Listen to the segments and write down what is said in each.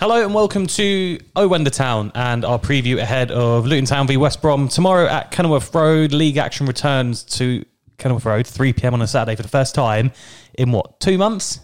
Hello and welcome to Over in the Town and our preview ahead of Luton Town v West Brom tomorrow at Kenilworth Road. League action returns to Kenilworth Road, 3 pm on a Saturday for the first time in what, two months?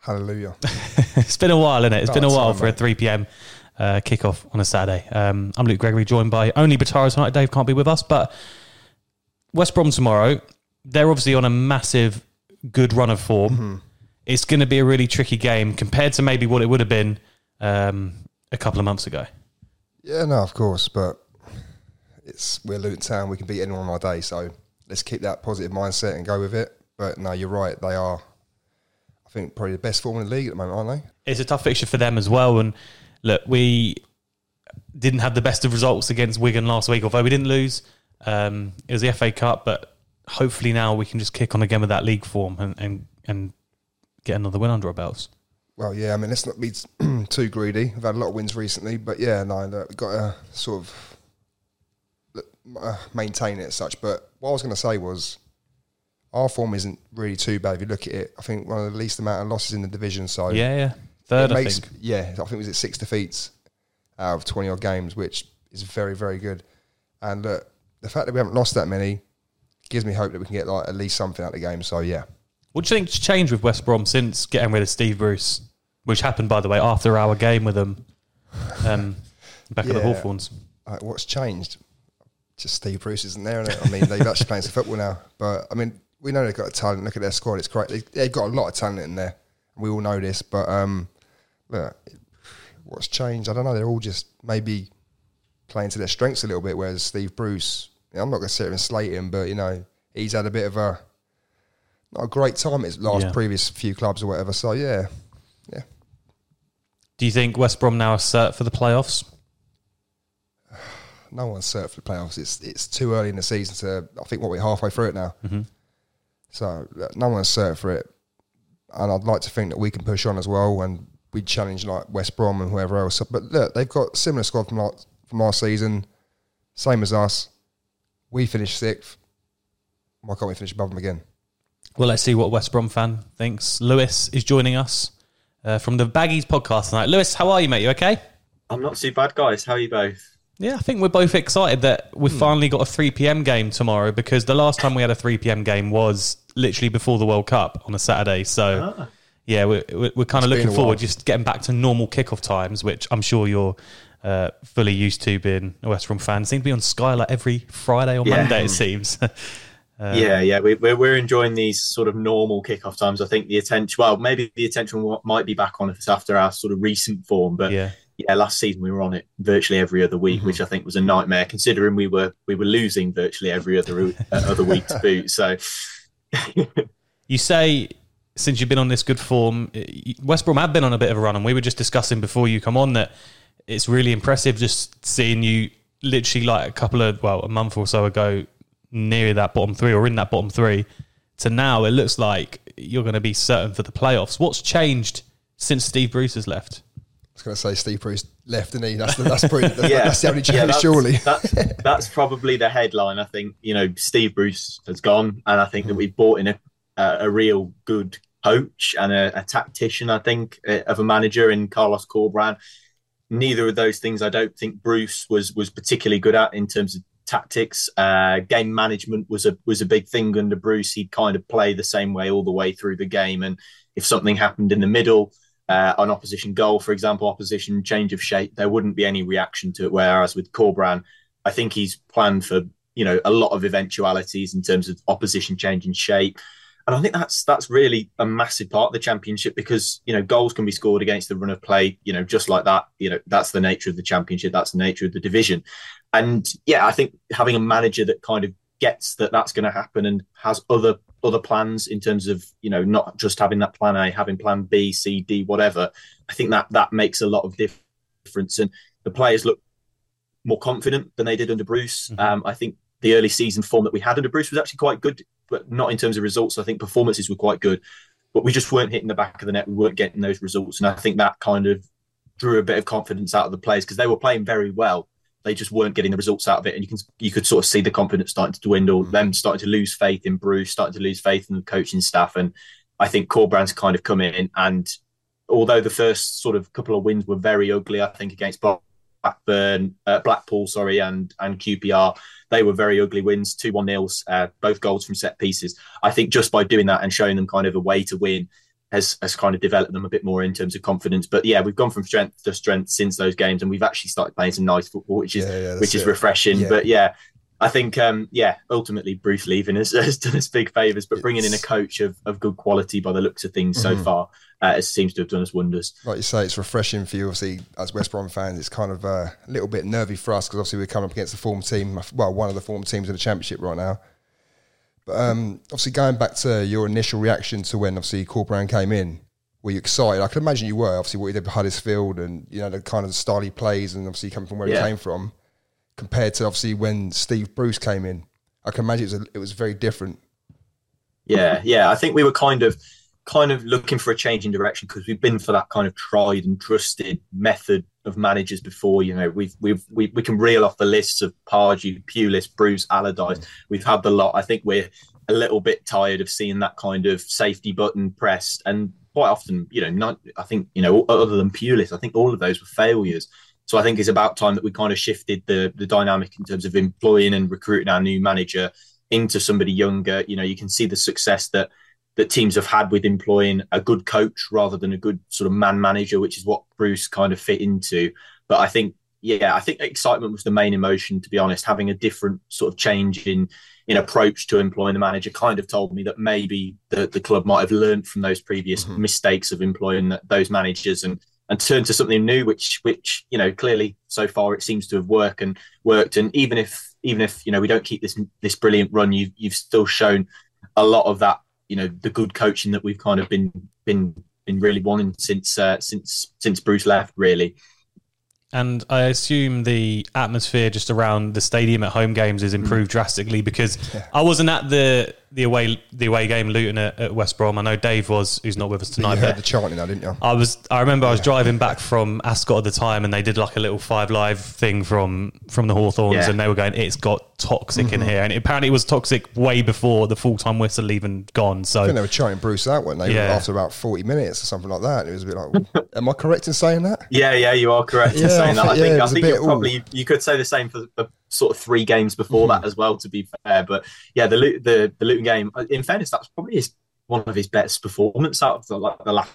Hallelujah. it's been a while, isn't it? It's About been a while for a 3 pm uh, kickoff on a Saturday. Um, I'm Luke Gregory, joined by only Batara tonight. Dave can't be with us, but West Brom tomorrow, they're obviously on a massive good run of form. Mm-hmm. It's going to be a really tricky game compared to maybe what it would have been um, a couple of months ago. Yeah, no, of course, but it's we're Luton Town. We can beat anyone on our day, so let's keep that positive mindset and go with it. But no, you're right. They are, I think, probably the best form in the league at the moment, aren't they? It's a tough fixture for them as well. And look, we didn't have the best of results against Wigan last week, although we didn't lose. Um, it was the FA Cup, but hopefully now we can just kick on again with that league form and, and, and get another win under our belts. Well, yeah. I mean, let's not be too greedy. We've had a lot of wins recently, but yeah, no, we've got to sort of look, uh, maintain it as such. But what I was going to say was. Our form isn't really too bad if you look at it. I think one of the least amount of losses in the division. So Yeah, yeah. Third, it I makes- think. Yeah, I think it was at six defeats out of 20 odd games, which is very, very good. And look, the fact that we haven't lost that many gives me hope that we can get like at least something out of the game. So, yeah. What do you think's changed with West Brom since getting rid of Steve Bruce, which happened, by the way, after our game with them um, back at the Hawthorns? Uh, what's changed? Just Steve Bruce isn't there. Innit? I mean, they've actually playing some football now. But, I mean, we know they've got a talent. Look at their squad. It's great. They, they've got a lot of talent in there. We all know this. But, um, look, what's changed? I don't know. They're all just maybe playing to their strengths a little bit. Whereas Steve Bruce, you know, I'm not going to sit here and slate him, but you know, he's had a bit of a a great time his last Yeah. previous few clubs or whatever. So yeah, yeah. Do you think West Brom now are set for the playoffs? No one's set for the playoffs. It's it's too early in the season to. I think what we're halfway through it now. Mm-hmm. So uh, no one's set for it, and I'd like to think that we can push on as well and we challenge like West Brom and whoever else. But look, they've got similar squad from last, from last season, same as us. We finished sixth. Why can't we finish above them again? Well, let's see what West Brom fan thinks. Lewis is joining us uh, from the Baggies podcast tonight. Lewis, how are you, mate? You okay? I'm not too bad, guys. How are you both? Yeah, I think we're both excited that we've finally got a 3 p.m. game tomorrow because the last time we had a 3 p.m. game was literally before the World Cup on a Saturday. So, yeah, we're, we're, we're kind of looking forward just getting back to normal kickoff times, which I'm sure you're uh, fully used to being a West Brom fan. Seem to be on Sky like every Friday or Yeah. Monday, it seems. yeah, um, yeah, we, we're we're enjoying these sort of normal kickoff times. I think the attention, well, maybe the attention might be back on us after our sort of recent form, but yeah. yeah, last season we were on it virtually every other week, mm-hmm. which I think was a nightmare considering we were we were losing virtually every other uh, other week to boot. So You say since you've been on this good form, uh, West Brom have been on a bit of a run, and we were just discussing before you come on that it's really impressive just seeing you literally like a couple of well a month or so ago near that bottom three or in that bottom three to now it looks like you're going to be certain for the playoffs. What's changed since Steve Bruce has left? I was going to say Steve Bruce left, didn't he? That's the, that's, pretty, that's, yeah, that's the only change, Yeah, that's, surely. that's, that's probably the headline. I think you know Steve Bruce has gone, and I think that we brought in a a, a real good coach and a, a tactician. I think uh, of a manager in Carlos Corberan. Neither of those things I don't think Bruce was was particularly good at in terms of tactics. Uh, game management was a was a big thing under Bruce. He'd kind of play the same way all the way through the game, and if something happened in the middle, uh, an opposition goal, for example, opposition change of shape, there wouldn't be any reaction to it. Whereas with Corberan, I think he's planned for you know a lot of eventualities in terms of opposition changing shape. And I think that's that's really a massive part of the championship because you know goals can be scored against the run of play, you know, just like that. You know, that's the nature of the championship. That's the nature of the division. And yeah, I think having a manager that kind of gets that that's going to happen and has other other plans in terms of you know not just having that plan A, having plan B, C, D, whatever. I think that that makes a lot of difference, and the players look more confident than they did under Bruce. Um, I think the early season form that we had under Bruce was actually quite good, but not in terms of results. I think performances were quite good, but we just weren't hitting the back of the net. We weren't getting those results, and I think that kind of drew a bit of confidence out of the players because they were playing very well. They just weren't getting the results out of it, and you can you could sort of see the confidence starting to dwindle. Mm. Them starting to lose faith in Bruce, starting to lose faith in the coaching staff, and I think Corberan's kind of come in and although the first sort of couple of wins were very ugly, I think against Blackburn, uh, Blackpool, sorry, and and QPR, they were very ugly wins, two one nils, uh, both goals from set pieces. I think just by doing that and showing them kind of a way to win has has kind of developed them a bit more in terms of confidence. But yeah, we've gone from strength to strength since those games, and we've actually started playing some nice football, which is Yeah, yeah, which is it. refreshing. Yeah. But yeah, I think um, yeah, ultimately Bruce leaving has, has done us big favours, but bringing in a coach of, of good quality by the looks of things so Mhm. far, uh, it seems to have done us wonders. like you say, it's refreshing for you. Obviously, as West Brom fans, it's kind of uh, a little bit nervy for us because obviously we're coming up against the form team, well, one of the form teams in the championship right now. But um, obviously, going back to your initial reaction to when obviously Corberan came in, were you excited? I can imagine you were. Obviously, what he did with Huddersfield and you know the kind of style he plays, and obviously coming from where Yeah. he came from, compared to obviously when Steve Bruce came in. I can imagine it was, a, it was very different. Yeah, yeah. I think we were kind of kind of looking for a change in direction because we've been for that kind of tried and trusted method of managers before. You know, we've we've we, we can reel off the lists of Pardew, Pulis, Bruce, Allardyce. We've had the lot. I think we're a little bit tired of seeing that kind of safety button pressed and quite often, you know, not I think, you know, other than Pulis, I think all of those were failures. So I think it's about time that we kind of shifted the the dynamic in terms of employing and recruiting our new manager into somebody younger. You know, you can see the success that that teams have had with employing a good coach rather than a good sort of man manager, which is what Bruce kind of fit into. But I think, yeah, I think excitement was the main emotion. To be honest, having a different sort of change in in approach to employing the manager kind of told me that maybe the, the club might have learned from those previous Mhm. mistakes of employing th- those managers and and turn to something new, which which you know clearly so far it seems to have worked and worked. And even if even if you know we don't keep this this brilliant run, you've you've still shown a lot of that you know the good coaching that we've kind of been been been really wanting since uh, since since Bruce left. Really, And I assume the atmosphere just around the stadium at home games has improved drastically because Yeah. I wasn't at the the away the away game Luton at, at West Brom. I know Dave was, who's not with us You tonight. heard But the chanting now, didn't you? I was. I remember I was driving back from Ascot at the time, and they did like a little five live thing from from the Hawthorns, Yeah. and they were going, "It's got toxic in mm-hmm. here," and apparently it was toxic way before the full time whistle even gone. So I So think they were chanting Bruce out, weren't they? Yeah. After about 40 minutes or something like that. It was a bit like, am I correct in saying that? yeah, yeah, you are correct in Yeah, saying that. I I think- yeah, think I think bit- you're probably you could say the same for the sort of three games before that as well. To be fair, but yeah, the Lu- the the Luton game. uh, In fairness, that's probably his one of his best performance out of the, like, the last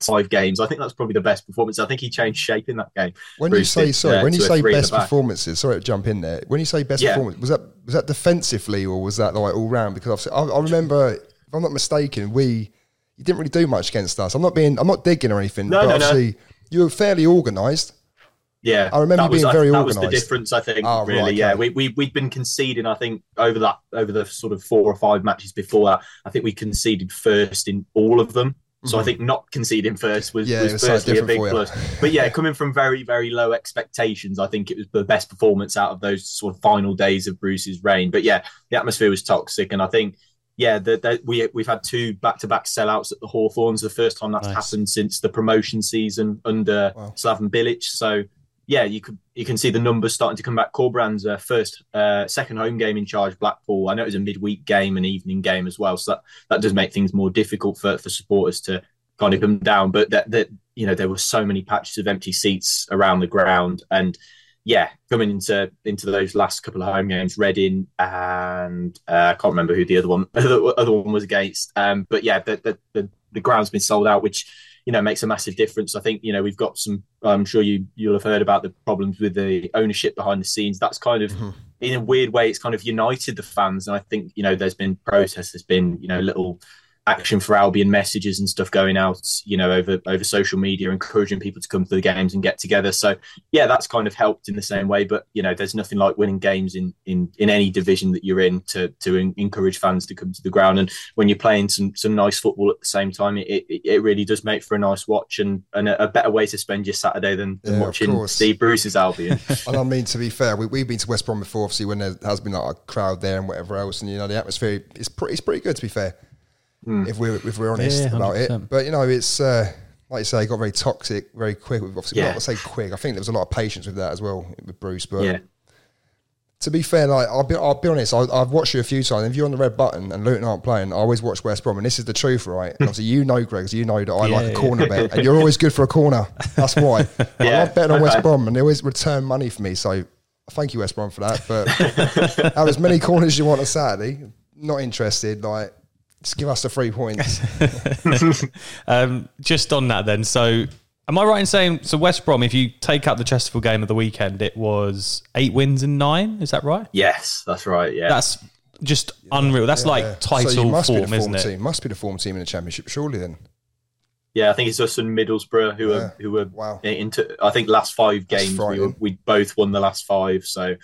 five games. I think that's probably the best performance. I think he changed shape in that game. When you say did, sorry, uh, when you say best performances, sorry to jump in there. When you say best Yeah. performance, was that was that defensively or was that like all round? Because obviously, I, I remember, if I'm not mistaken, we you didn't really do much against us. I'm not being, I'm not digging or anything, No, but no, no. you were fairly organised. Yeah, I remember that was, being I- very That was the difference, I think. Oh, right, really, yeah. okay. We we we'd been conceding, I think, over that over the sort of four or five matches before that. I think we conceded first in all of them. So I think not conceding first was, Mm-hmm. Yeah, was was firstly a big different for you. plus. But yeah, coming from very very low expectations, I think it was the best performance out of those sort of final days of Bruce's reign. But yeah, the atmosphere was toxic, and I think. Yeah, the, the, we we've had two back-to-back sellouts at the Hawthorns. The first time that's Nice. happened since the promotion season under Wow. Slaven Bilic. So yeah, you could you can see the numbers starting to come back. Corberan's uh, first, uh, second home game in charge, Blackpool. I know it was a midweek game, an evening game as well, so that, that does make things more difficult for, for supporters to kind of come down. But that that you know there were so many patches of empty seats around the ground, and yeah, coming into into those last couple of home games, Reading and uh, I can't remember who the other one the other one was against. Um, but yeah, the, the the the ground's been sold out, which you know makes a massive difference. I think you know we've got some. I'm sure you you'll have heard about the problems with the ownership behind the scenes. That's kind of Mhm. in a weird way, it's kind of united the fans, and I think you know there's been protests, there's been you know little action for Albion messages and stuff going out, you know, over over social media, encouraging people to come to the games and get together. So yeah, that's kind of helped in the same way. But you know, there's nothing like winning games in in in any division that you're in to to en- encourage fans to come to the ground. And when you're playing some some nice football at the same time, it it, it really does make for a nice watch and and a, a better way to spend your Saturday than, than Yeah, watching. Steve Bruce's Albion. And I mean, to be fair, we, we've been to West Brom before, obviously, when there has been like a crowd there and whatever else, and you know the atmosphere is pretty, it's pretty good. To be fair, Hmm. if we're if we're honest Yeah, about it, but you know, it's uh, like you say, it got very toxic very quick. We've obviously, Yeah. not to say quick. I think there was a lot of patience with that as well with Bruce, but yeah. to be fair, like I'll be, I'll be honest. I, I've watched you a few times. If you're on the red button and Luton aren't playing, I always watch West Brom, and this is the truth, right? And obviously, you know, Greg, you know that I Yeah, like a yeah. corner bet, and you're always good for a corner. That's why I Yeah, love betting on West okay. Brom, and they always return money for me. So thank you, West Brom, for that. But have as many corners as you want on Saturday. Not interested. Like, just give us the three points. Um, just on that, then. So, am I right in saying so? West Brom, if you take out the Chesterfield game of the weekend, it was eight wins and nine. Is that right? Yes, that's right. Yeah. That's just unreal. That's Yeah. like title so you must form, be the isn't form it? team. Must be the form team in the championship, surely. Then Yeah, I think it's us and Middlesbrough who Yeah. are who were Wow. into. I think last five games we, were, we both won the last five. So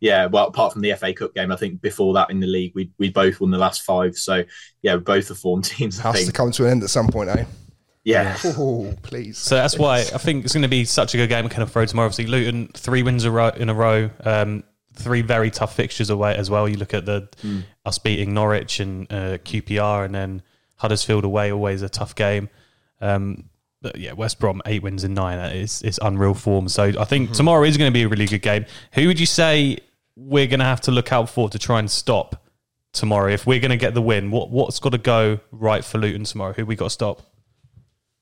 yeah, well, apart from the FA Cup game, I think before that in the league we we both won the last five. So yeah, we're both the form teams. I has to come to an end at some point, eh? Yeah, Oh, please. So that's why I think it's going to be such a good game at Kenilworth Road tomorrow. Obviously, Luton three wins a row, in a row, um, three very tough fixtures away as well. You look at the us beating Norwich and uh, QPR, and then Huddersfield away, always a tough game. Um, but yeah, West Brom eight wins in nine It's is unreal form. So I think tomorrow is going to be a really good game. Who would you say we're going to have to look out for to try and stop tomorrow? If we're going to get the win, what what's got to go right for Luton tomorrow? Who we got to stop?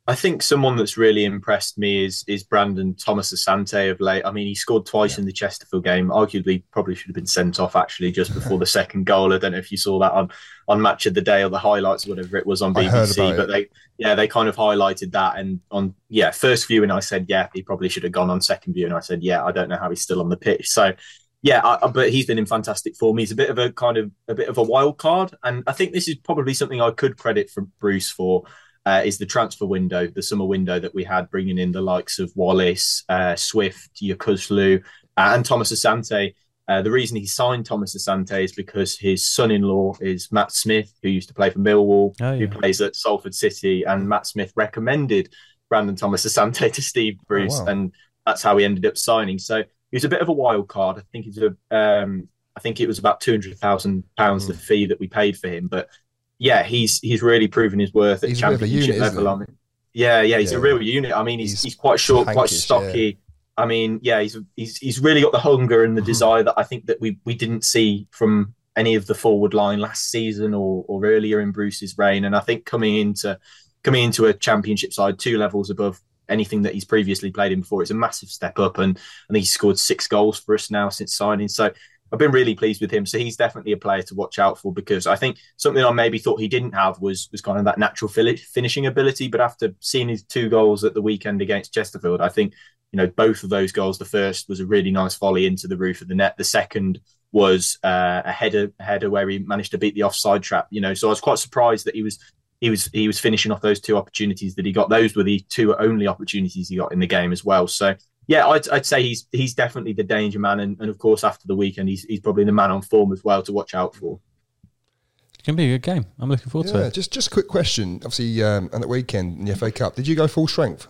I think someone that's really impressed me is is Brandon Thomas Asante of late. I mean, he scored twice in the Chesterfield game. Arguably, probably should have been sent off actually just before the second goal. I don't know if you saw that on on Match of the Day or the highlights, or whatever it was on BBC. about But they, yeah, they kind of highlighted that. And on yeah, first viewing, I said, yeah, he probably should have gone on second view, and I said, yeah, I don't know how he's still on the pitch. So. Yeah, I, but he's been in fantastic form. He's a bit of a kind of a bit of a wild card, and I think this is probably something I could credit for Bruce for uh, is the transfer window, the summer window that we had, bringing in the likes of Wallace, uh, Swift, Yokuşlu, uh, and Thomas Asante. Uh, the reason he signed Thomas Asante is because his son-in-law is Matt Smith, who used to play for Millwall, Oh, who plays at Salford City, and Matt Smith recommended Brandon Thomas Asante to Steve Bruce, wow. and that's how he ended up signing. So he was a bit of a wild card. I think he's a, um, I think it was about two hundred thousand pounds the fee that we paid for him, but yeah, he's he's really proven his worth at He's a bit of a championship unit, level. I mean, yeah, yeah, he's Yeah. a real unit. I mean, he's He's he's, quite short, quite tankish, stocky. I mean, yeah, he's he's he's really got the hunger and the Mhm. desire that I think that we we didn't see from any of the forward line last season or or earlier in Bruce's reign. And I think coming into coming into a championship side two levels above anything that he's previously played in before, it's a massive step up. And I think he's scored six goals for us now since signing. So I've been really pleased with him. So he's definitely a player to watch out for because I think something I maybe thought he didn't have was was kind of that natural finishing ability. But after seeing his two goals at the weekend against Chesterfield, I think you know both of those goals. The first was a really nice volley into the roof of the net. The second was uh, a header a header where he managed to beat the offside trap. You know, so I was quite surprised that he was he was he was finishing off those two opportunities that he got. Those were the two only opportunities he got in the game as well. So yeah, I'd, I'd say he's he's definitely the danger man, and, and of course after the weekend, he's he's probably the man on form as well to watch out for. It's going to be a good game. I'm looking forward to it. just just a quick question. Obviously, um, on that weekend in the FA Cup, did you go full strength?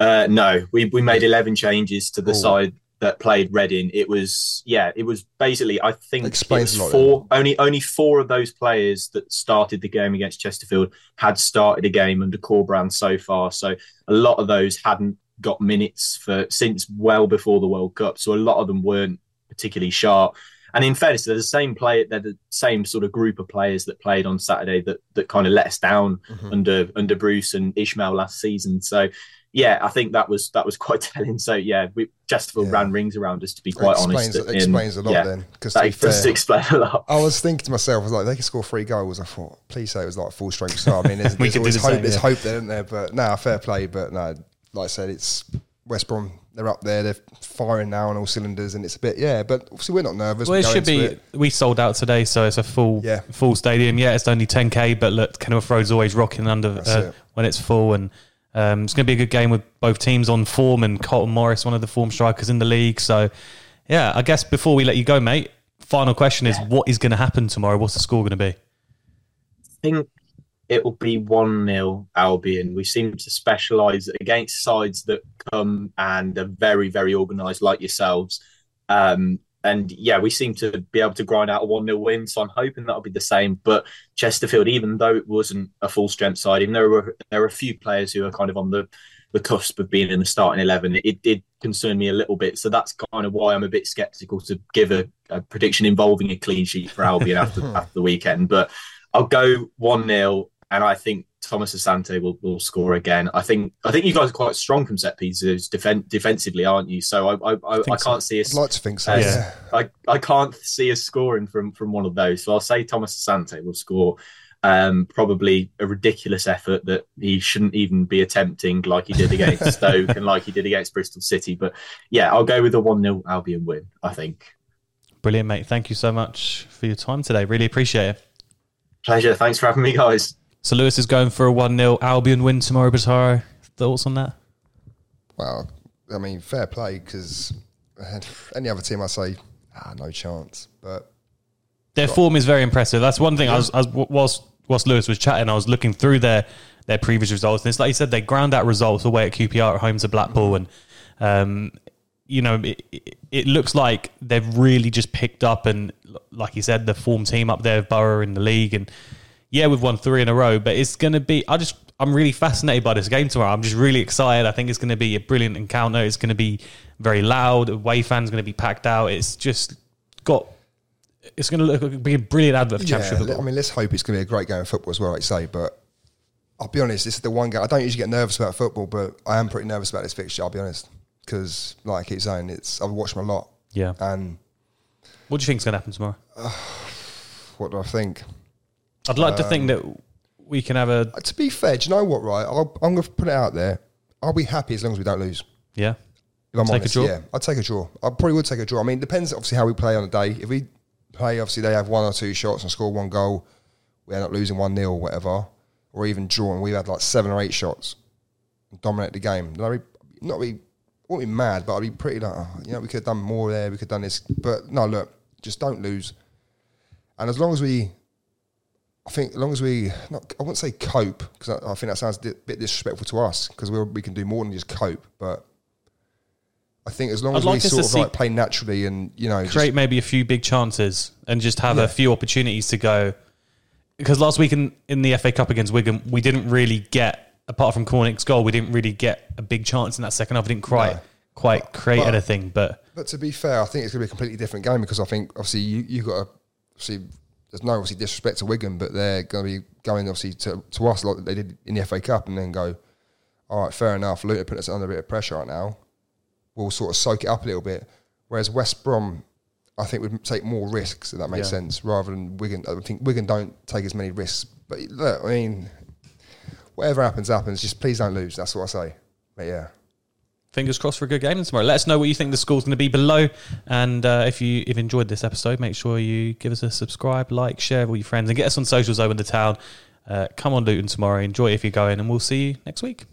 Uh, no, we we made eleven changes to the Oh. side that played Reading. It was yeah, it was basically I think it was four only only four of those players that started the game against Chesterfield had started a game under Corberan so far. So a lot of those hadn't got minutes for since well before the World Cup. So a lot of them weren't particularly sharp. And in fairness, they're the same play. They're the same sort of group of players that played on Saturday that that kind of let us down Mhm. under under Bruce and Ismaël last season. So yeah, I think that was that was quite telling. So yeah, we, Chesterfield Yeah. ran rings around us to be quite explains, honest. it explains a lot yeah, then. Because to be That does explain a lot. I was thinking to myself, I was like, they could score three goals. I thought, please say it was like full strength. So I mean, there's, there's always the hope. same, there's yeah. hope there, isn't there? But no, fair play. But no, like I said, it's West Brom. They're up there. They're firing now on all cylinders, and it's a bit yeah. But obviously, we're not nervous. Well, we it should be. it. We sold out today, so it's a full Yeah. full stadium. Yeah, it's only 10k, but look, Kenilworth Road's always rocking under uh, it. when it's full, and um, it's going to be a good game with both teams on form. And Carlton Morris, one of the form strikers in the league. So, yeah, I guess before we let you go, mate, final question is: What is going to happen tomorrow? What's the score going to be? I think it will be 1 0 Albion. We seem to specialise against sides that come and are very, very organised, like yourselves. Um, and yeah, we seem to be able to grind out a 1 0 win. So I'm hoping that'll be the same. But Chesterfield, even though it wasn't a full strength side, even though there were, there were a few players who are kind of on the the cusp of being in the starting eleven. It, it did concern me a little bit, so that's kind of why I'm a bit sceptical to give a, a prediction involving a clean sheet for Albion after after the weekend. But I'll go one 0 and I think Thomas Asante will, will score again. I think I think you guys are quite strong from set pieces defen- defensively, aren't you? So I I, I, I can't so. see us. I'd like to think so. uh, yeah. I, I can't see us scoring from from one of those. So I'll say Thomas Asante will score. Um, probably a ridiculous effort that he shouldn't even be attempting, like he did against Stoke and like he did against Bristol City. But yeah, I'll go with a one 0 Albion win. I think. Brilliant, mate. Thank you so much for your time today. Really appreciate it. Pleasure. Thanks for having me, guys. So Lewis is going for a 1 0 Albion win tomorrow, Bataro. Thoughts on that? Well, I mean, fair play because any other team, I say, ah, no chance. But Their form is very impressive. That's one thing. I was, I was whilst whilst Lewis was chatting, I was looking through their their previous results, and it's like you said, they ground out results away at QPR at home to Blackpool, and um, you know, it, it, it looks like they've really just picked up, and like you said, the form team up there, Borough in the league, and yeah, we've won three in a row, but it's going to be. I just I'm really fascinated by this game tomorrow. I'm just really excited. I think it's going to be a brilliant encounter. It's going to be very loud. Away fans going to be packed out. It's just got. It's going to look be a brilliant advert for the Championship football. I mean, let's hope it's going to be a great game of football as well, like you say. But I'll be honest, this is the one game I don't usually get nervous about football, but I am pretty nervous about this fixture. I'll be honest because, like I keep saying, it's I've watched them a lot, yeah. and What do you think is going to happen tomorrow? what do I think? I'd like to Um, think that we can have a Uh, To be fair, do you know what? Right, I'll, I'm going to put it out there. I'll be happy as long as we don't lose. yeah. If I'm Take a honest, draw? yeah, I'd take a draw. I probably would take a draw. I mean, it depends obviously how we play on the day. If we play, obviously they have one or two shots and score one goal, we end up losing one 0 or whatever, or even drawing. We've had like seven or eight shots, and dominate the game. Then I'd be, not be, won't be mad, but I'd be pretty like, oh, you know, we could have done more there. We could have done this, but no, look, just don't lose. And as long as we, I think, as long as we, not, I wouldn't say cope because I, I think that sounds a bit disrespectful to us because we we can do more than just cope, but. I think as long I'd as like we sort of like play naturally and you know, just- Create maybe a few big chances and just have Yeah. a few opportunities to go. Because last week in, in the FA Cup against Wigan, we didn't really get, apart from Cornick's goal, we didn't really get a big chance in that second half. We didn't quite No. quite create but- anything. But But to be fair, I think it's going to be a completely different game because I think obviously you you got to obviously there's no obviously disrespect to Wigan, but they're going to be going obviously to, to us like they did in the FA Cup, and then go, all right, fair enough. Luton put us under a bit of pressure right now. We'll sort of soak it up a little bit. Whereas West Brom, I think would take more risks if that makes Yeah. sense, rather than Wigan. I think Wigan don't take as many risks. But look, I mean, whatever happens, happens. Just please don't lose. That's what I say. But yeah. Fingers crossed for a good game tomorrow. Let us know what you think the score's going to be below. And uh, if you have enjoyed this episode, make sure you give us a subscribe, like, share with all your friends, and get us on socials over in the town. Uh, come on Luton tomorrow. Enjoy it if you're going, and we'll see you next week.